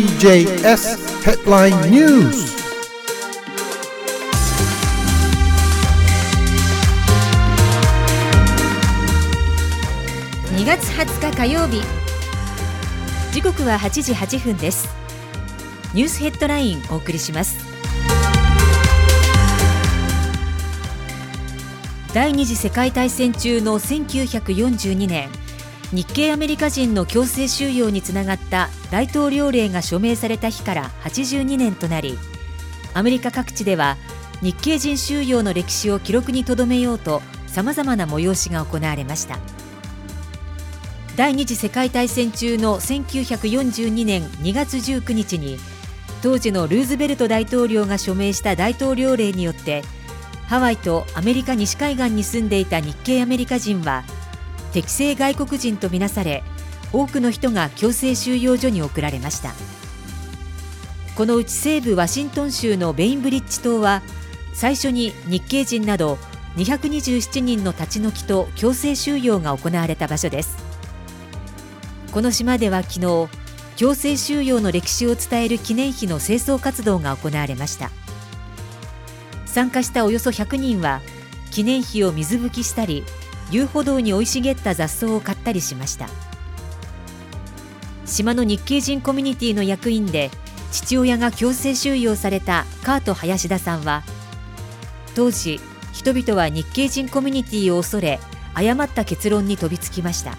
TJS Headline News. 2月20日火曜日。時刻は8時8分です。ニュースヘッドラインお送りします。第二次世界大戦中の1942年。日系アメリカ人の強制収容につながった大統領令が署名された日から82年となりアメリカ各地では日系人収容の歴史を記録に留めようとさまざまな催しが行われました。第二次世界大戦中の1942年2月19日に当時のルーズベルト大統領が署名した大統領令によってハワイとアメリカ西海岸に住んでいた日系アメリカ人は適正外国人とみなされ多くの人が強制収容所に送られました。このうち西部ワシントン州のベインブリッジ島は最初に日系人など227人の立ち退きと強制収容が行われた場所です。この島では昨日強制収容の歴史を伝える記念碑の清掃活動が行われました。参加したおよそ100人は記念碑を水拭きしたり遊歩道に生い茂った雑草を刈ったりしました島の日系人コミュニティの役員で父親が強制収容されたカート林田さんは当時人々は日系人コミュニティを恐れ誤った結論に飛びつきました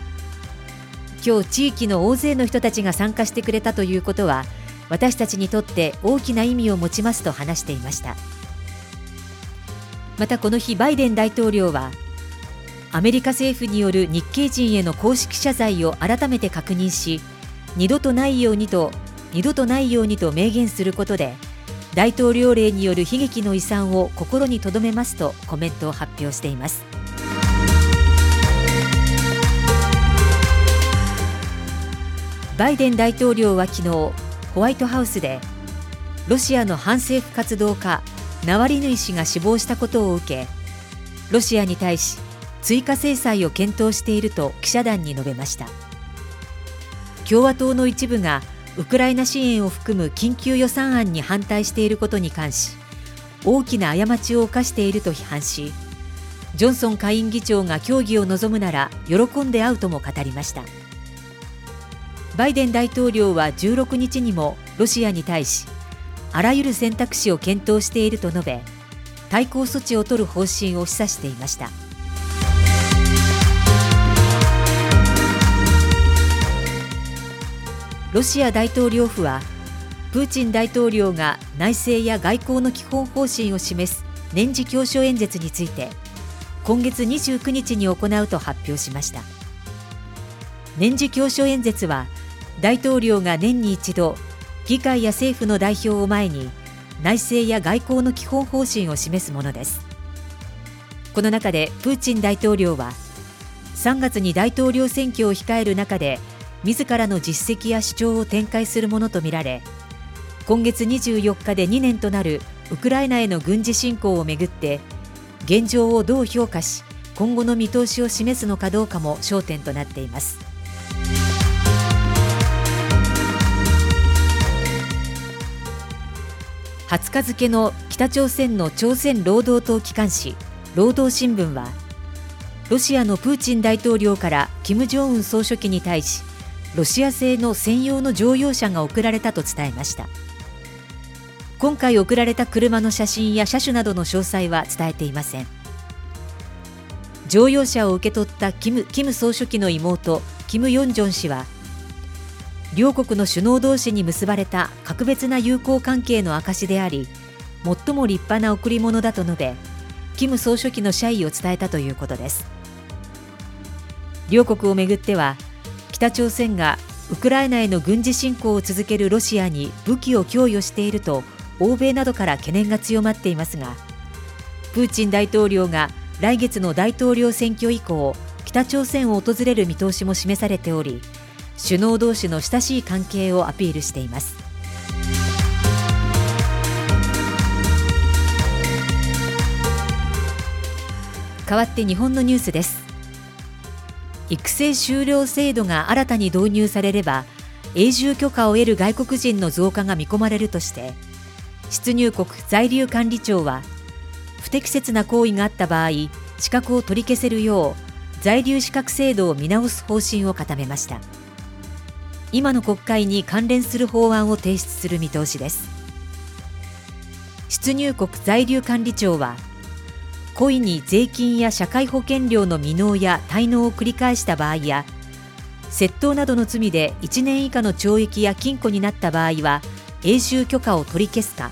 今日地域の大勢の人たちが参加してくれたということは私たちにとって大きな意味を持ちますと話していましたまたこの日バイデン大統領はアメリカ政府による日系人への公式謝罪を改めて確認し二度とないようにと二度とないようにと明言することで大統領令による悲劇の遺産を心に留めますとコメントを発表しています。バイデン大統領は昨日ホワイトハウスでロシアの反政府活動家ナワリヌイ氏が死亡したことを受けロシアに対し追加制裁を検討していると記者団に述べました。共和党の一部がウクライナ支援を含む緊急予算案に反対していることに関し大きな過ちを犯していると批判しジョンソン下院議長が協議を望むなら喜んで会うとも語りました。バイデン大統領は16日にもロシアに対しあらゆる選択肢を検討していると述べ対抗措置を取る方針を示唆していました。ロシア大統領府はプーチン大統領が内政や外交の基本方針を示す年次教書演説について今月29日に行うと発表しました。年次教書演説は大統領が年に一度議会や政府の代表を前に内政や外交の基本方針を示すものです。この中でプーチン大統領は3月に大統領選挙を控える中で自らの実績や主張を展開するものとみられ今月24日で2年となるウクライナへの軍事侵攻をめぐって現状をどう評価し今後の見通しを示すのかどうかも焦点となっています。20日付の北朝鮮の朝鮮労働党機関紙労働新聞はロシアのプーチン大統領から金正恩総書記に対しロシア製の専用の乗用車が送られたと伝えました。今回送られた車の写真や車種などの詳細は伝えていません。乗用車を受け取ったキムキム総書記の妹キム・ヨンジョン氏は両国の首脳同士に結ばれた格別な友好関係の証であり最も立派な贈り物だと述べキム総書記の謝意を伝えたということです。両国をめぐっては北朝鮮がウクライナへの軍事侵攻を続けるロシアに武器を供与していると欧米などから懸念が強まっていますがプーチン大統領が来月の大統領選挙以降北朝鮮を訪れる見通しも示されており首脳同士の親しい関係をアピールしています。代わって日本のニュースです。育成終了制度が新たに導入されれば永住許可を得る外国人の増加が見込まれるとして出入国在留管理庁は不適切な行為があった場合資格を取り消せるよう在留資格制度を見直す方針を固めました。今の国会に関連する法案を提出する見通しです。出入国在留管理庁は故意に税金や社会保険料の未納や滞納を繰り返した場合や窃盗などの罪で1年以下の懲役や禁錮になった場合は永住許可を取り消すか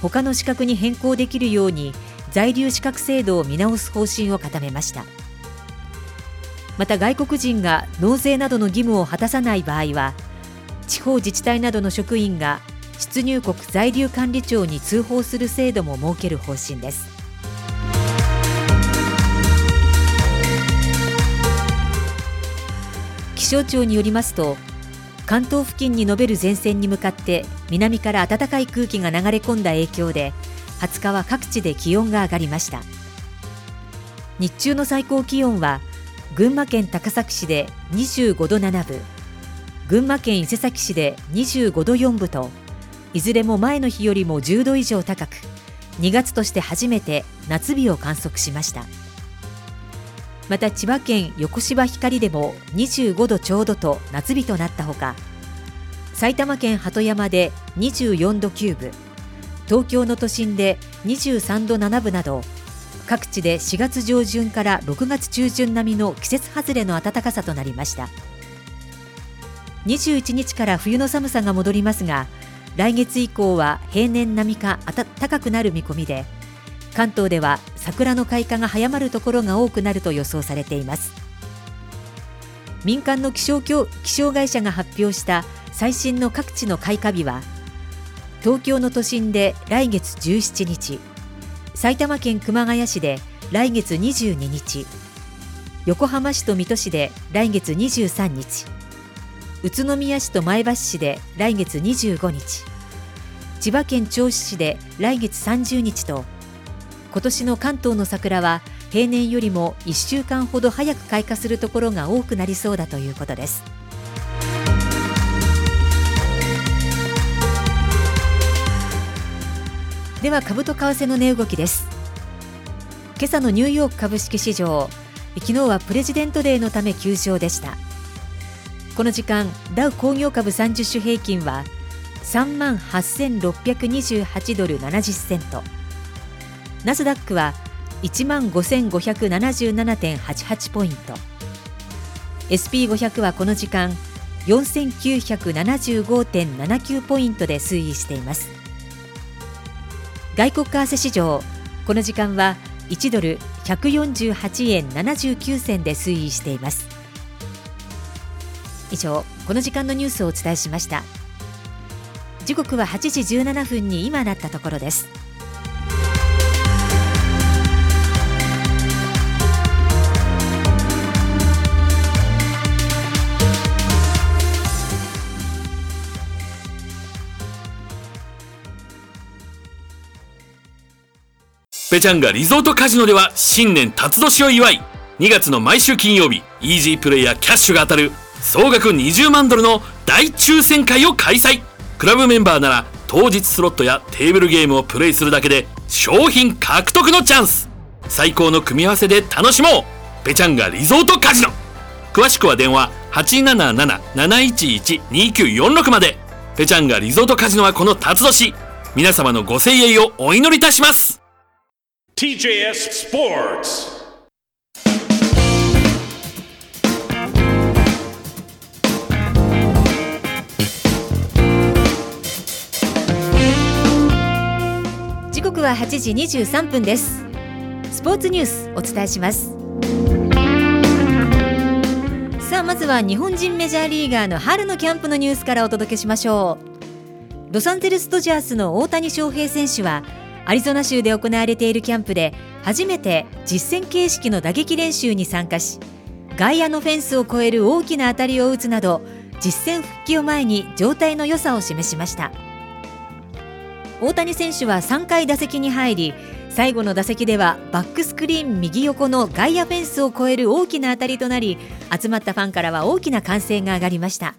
他の資格に変更できるように在留資格制度を見直す方針を固めました。また外国人が納税などの義務を果たさない場合は地方自治体などの職員が出入国在留管理庁に通報する制度も設ける方針です。象庁によりますと関東付近に延べる前線に向かって南から暖かい空気が流れ込んだ影響で20日は各地で気温が上がりました。日中の最高気温は群馬県高崎市で25度7分群馬県伊勢崎市で25度4分といずれも前の日よりも10度以上高く2月として初めて夏日を観測しました。また千葉県横芝光でも25度ちょうどと夏日となったほか埼玉県鳩山で24度9分東京の都心で23度7分など各地で4月上旬から6月中旬並みの季節外れの暖かさとなりました。21日から冬の寒さが戻りますが来月以降は平年並みか高くなる見込みで関東では桜の開花が早まるところが多くなると予想されています。民間の気象気象会社が発表した最新の各地の開花日は東京の都心で来月17日埼玉県熊谷市で来月22日横浜市と水戸市で来月23日宇都宮市と前橋市で来月25日千葉県銚子市で来月30日と今年の関東の桜は平年よりも1週間ほど早く開花するところが多くなりそうだということです。では株と為替の値動きです。今朝のニューヨーク株式市場昨日はプレジデントデーのため休場でした。この時間ダウ工業株30種平均は3万8628ドル70セント。ナスダックは1万5577.88ポイント。SP500 はこの時間4975.79ポイントで推移しています。外国為替市場この時間は1ドル148円79銭で推移しています。以上この時間のニュースをお伝えしました。時刻は8時17分に今なったところです。ペチャンがリゾートカジノでは新年辰年を祝い2月の毎週金曜日イージープレイやキャッシュが当たる総額20万ドルの大抽選会を開催。クラブメンバーなら当日スロットやテーブルゲームをプレイするだけで商品獲得のチャンス。最高の組み合わせで楽しもう。ペチャンがリゾートカジノ。詳しくは電話877-711-2946まで。ペチャンがリゾートカジノはこの辰年。皆様のご声援をお祈りいたします。TJS Sports. 時刻は8時23分ですスポーツニュースお伝えしますさあまずは日本人メジャーリーガーの春のキャンプのニュースからお届けしましょうロサンゼルスドジャースの大谷翔平選手はアリゾナ州で行われているキャンプで初めて実戦形式の打撃練習に参加し外野のフェンスを越える大きな当たりを打つなど実戦復帰を前に状態の良さを示しました。大谷選手は3回打席に入り最後の打席ではバックスクリーン右横の外野フェンスを越える大きな当たりとなり集まったファンからは大きな歓声が上がりました。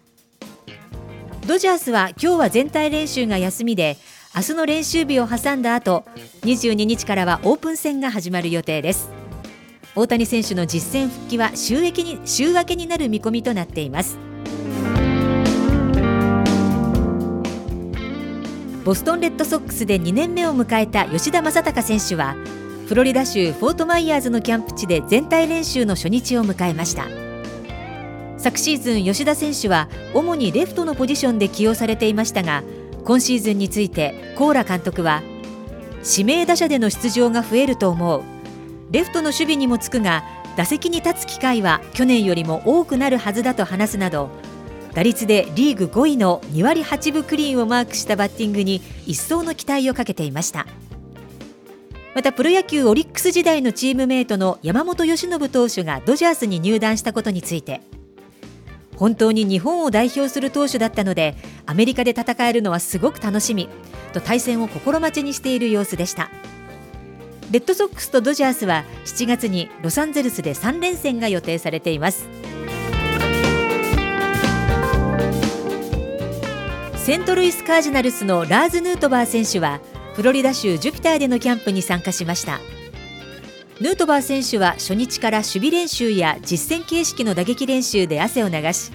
ドジャースは今日は全体練習が休みで明日の練習日を挟んだ後22日からはオープン戦が始まる予定です。大谷選手の実戦復帰は週明けに週明けになる見込みとなっています。ボストンレッドソックスで2年目を迎えた吉田正尚選手はフロリダ州フォートマイヤーズのキャンプ地で全体練習の初日を迎えました。昨シーズン吉田選手は主にレフトのポジションで起用されていましたが今シーズンについてコーラ監督は指名打者での出場が増えると思う。レフトの守備にもつくが打席に立つ機会は去年よりも多くなるはずだと話すなど打率でリーグ5位の2割8分クリーンをマークしたバッティングに一層の期待をかけていました。またプロ野球オリックス時代のチームメートの山本由伸投手がドジャースに入団したことについて本当に日本を代表する投手だったのでアメリカで戦えるのはすごく楽しみと対戦を心待ちにしている様子でした。レッドソックスとドジャースは7月にロサンゼルスで3連戦が予定されています。セントルイス・カージナルスのラーズ・ヌートバー選手はフロリダ州ジュピターでのキャンプに参加しました。ヌートバー選手は初日から守備練習や実戦形式の打撃練習で汗を流し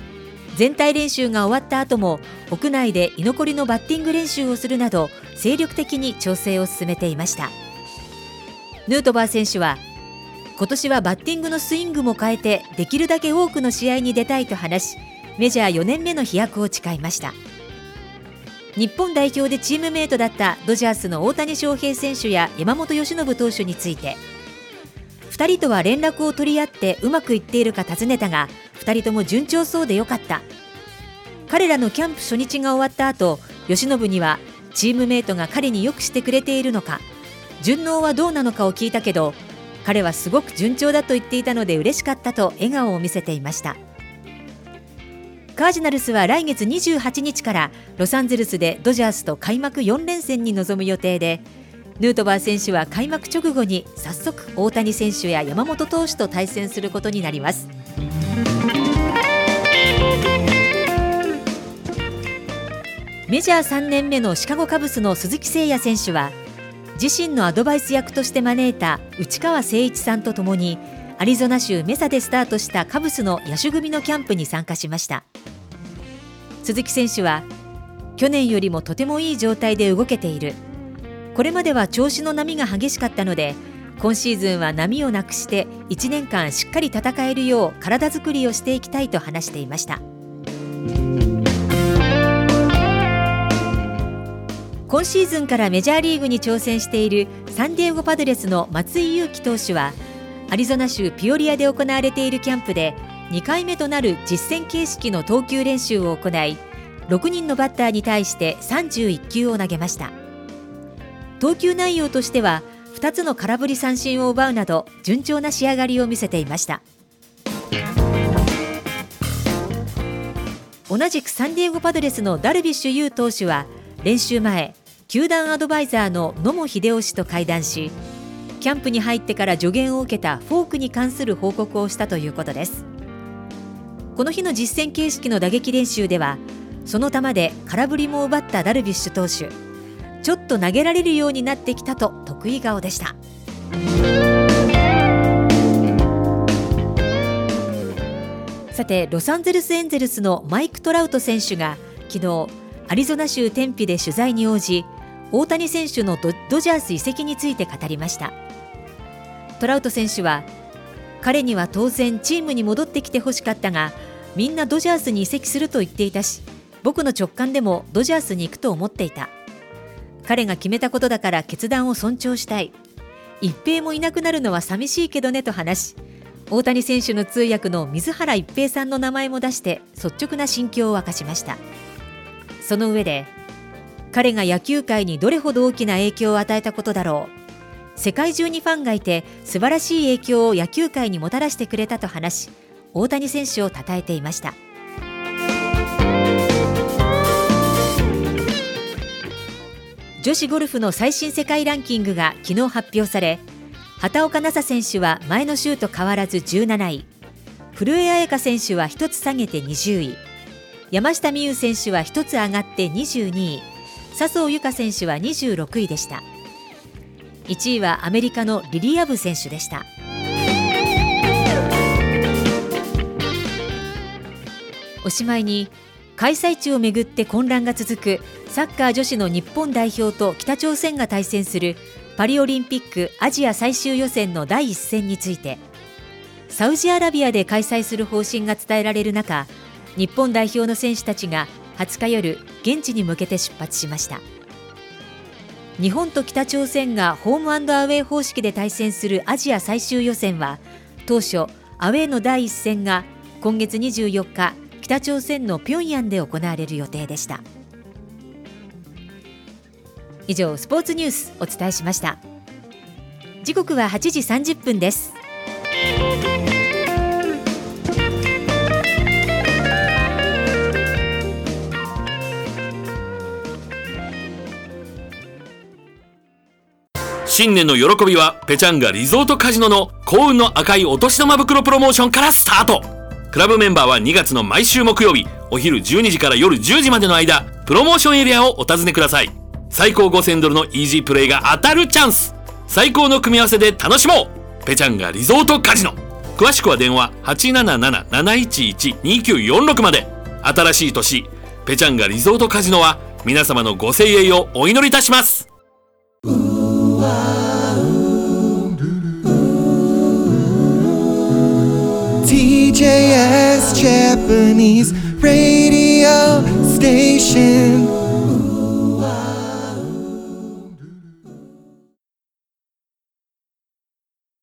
全体練習が終わった後も屋内で居残りのバッティング練習をするなど精力的に調整を進めていました。ヌートバー選手は今年はバッティングのスイングも変えてできるだけ多くの試合に出たいと話しメジャー4年目の飛躍を誓いました。日本代表でチームメートだったドジャースの大谷翔平選手や山本由伸投手について2人とは連絡を取り合ってうまくいっているか尋ねたが2人とも順調そうでよかった。彼らのキャンプ初日が終わった後由伸にはチームメートが彼によくしてくれているのか。順応はどうなのかを聞いたけど彼はすごく順調だと言っていたので嬉しかったと笑顔を見せていました。カージナルスは来月28日からロサンゼルスでドジャースと開幕4連戦に臨む予定でヌートバー選手は開幕直後に早速大谷選手や山本投手と対戦することになります。メジャー3年目のシカゴカブスの鈴木誠也選手は自身のアドバイス役として招いた内川誠一さんとともにアリゾナ州メサでスタートしたカブスの野手組のキャンプに参加しました。鈴木選手は去年よりもとてもいい状態で動けている。これまでは調子の波が激しかったので今シーズンは波をなくして1年間しっかり戦えるよう体作りをしていきたいと話していました。今シーズンからメジャーリーグに挑戦しているサンディエゴパドレスの松井裕樹投手はアリゾナ州ピオリアで行われているキャンプで2回目となる実戦形式の投球練習を行い6人のバッターに対して31球を投げました。投球内容としては2つの空振り三振を奪うなど順調な仕上がりを見せていました。同じくサンディエゴパドレスのダルビッシュ有投手は練習前球団アドバイザーの野茂英雄氏と会談しキャンプに入ってから助言を受けたフォークに関する報告をしたということです。この日の実戦形式の打撃練習ではその球で空振りも奪ったダルビッシュ投手。ちょっと投げられるようになってきたと得意顔でした。さてロサンゼルスエンゼルスのマイク・トラウト選手が昨日アリゾナ州テンピで取材に応じ大谷選手のドジャース移籍について語りました。トラウト選手は彼には当然チームに戻ってきてほしかったがみんなドジャースに移籍すると言っていたし僕の直感でもドジャースに行くと思っていた。彼が決めたことだから決断を尊重したい。一平もいなくなるのは寂しいけどねと話し大谷選手の通訳の水原一平さんの名前も出して率直な心境を明かしました。その上で彼が野球界にどれほど大きな影響を与えたことだろう。世界中にファンがいて素晴らしい影響を野球界にもたらしてくれたと話し大谷選手を称えていました。女子ゴルフの最新世界ランキングが昨日発表され畑岡奈紗選手は前の週と変わらず17位古江彩佳選手は1つ下げて20位山下美夢有選手は1つ上がって22位笹生優花選手は26位でした。1位はアメリカのリリアブ選手でした。おしまいに開催地をめぐって混乱が続くサッカー女子の日本代表と北朝鮮が対戦するパリオリンピックアジア最終予選の第一戦についてサウジアラビアで開催する方針が伝えられる中日本代表の選手たちが20日夜現地に向けて出発しました。日本と北朝鮮がホームアウェー方式で対戦するアジア最終予選は当初アウェーの第一戦が今月24日北朝鮮の平壌で行われる予定でした。以上スポーツニュースお伝えしました。時刻は8時30分です。新年の喜びはペチャンガリゾートカジノの幸運の赤いお年玉袋プロモーションからスタート。クラブメンバーは2月の毎週木曜日お昼12時から夜10時までの間プロモーションエリアをお尋ねください。最高5000ドルのイージープレイが当たるチャンス。最高の組み合わせで楽しもう。ペチャンガリゾートカジノ。詳しくは電話877-711-2946まで。新しい年ペチャンガリゾートカジノは皆様のご声援をお祈りいたします。TJS Japanese Radio Station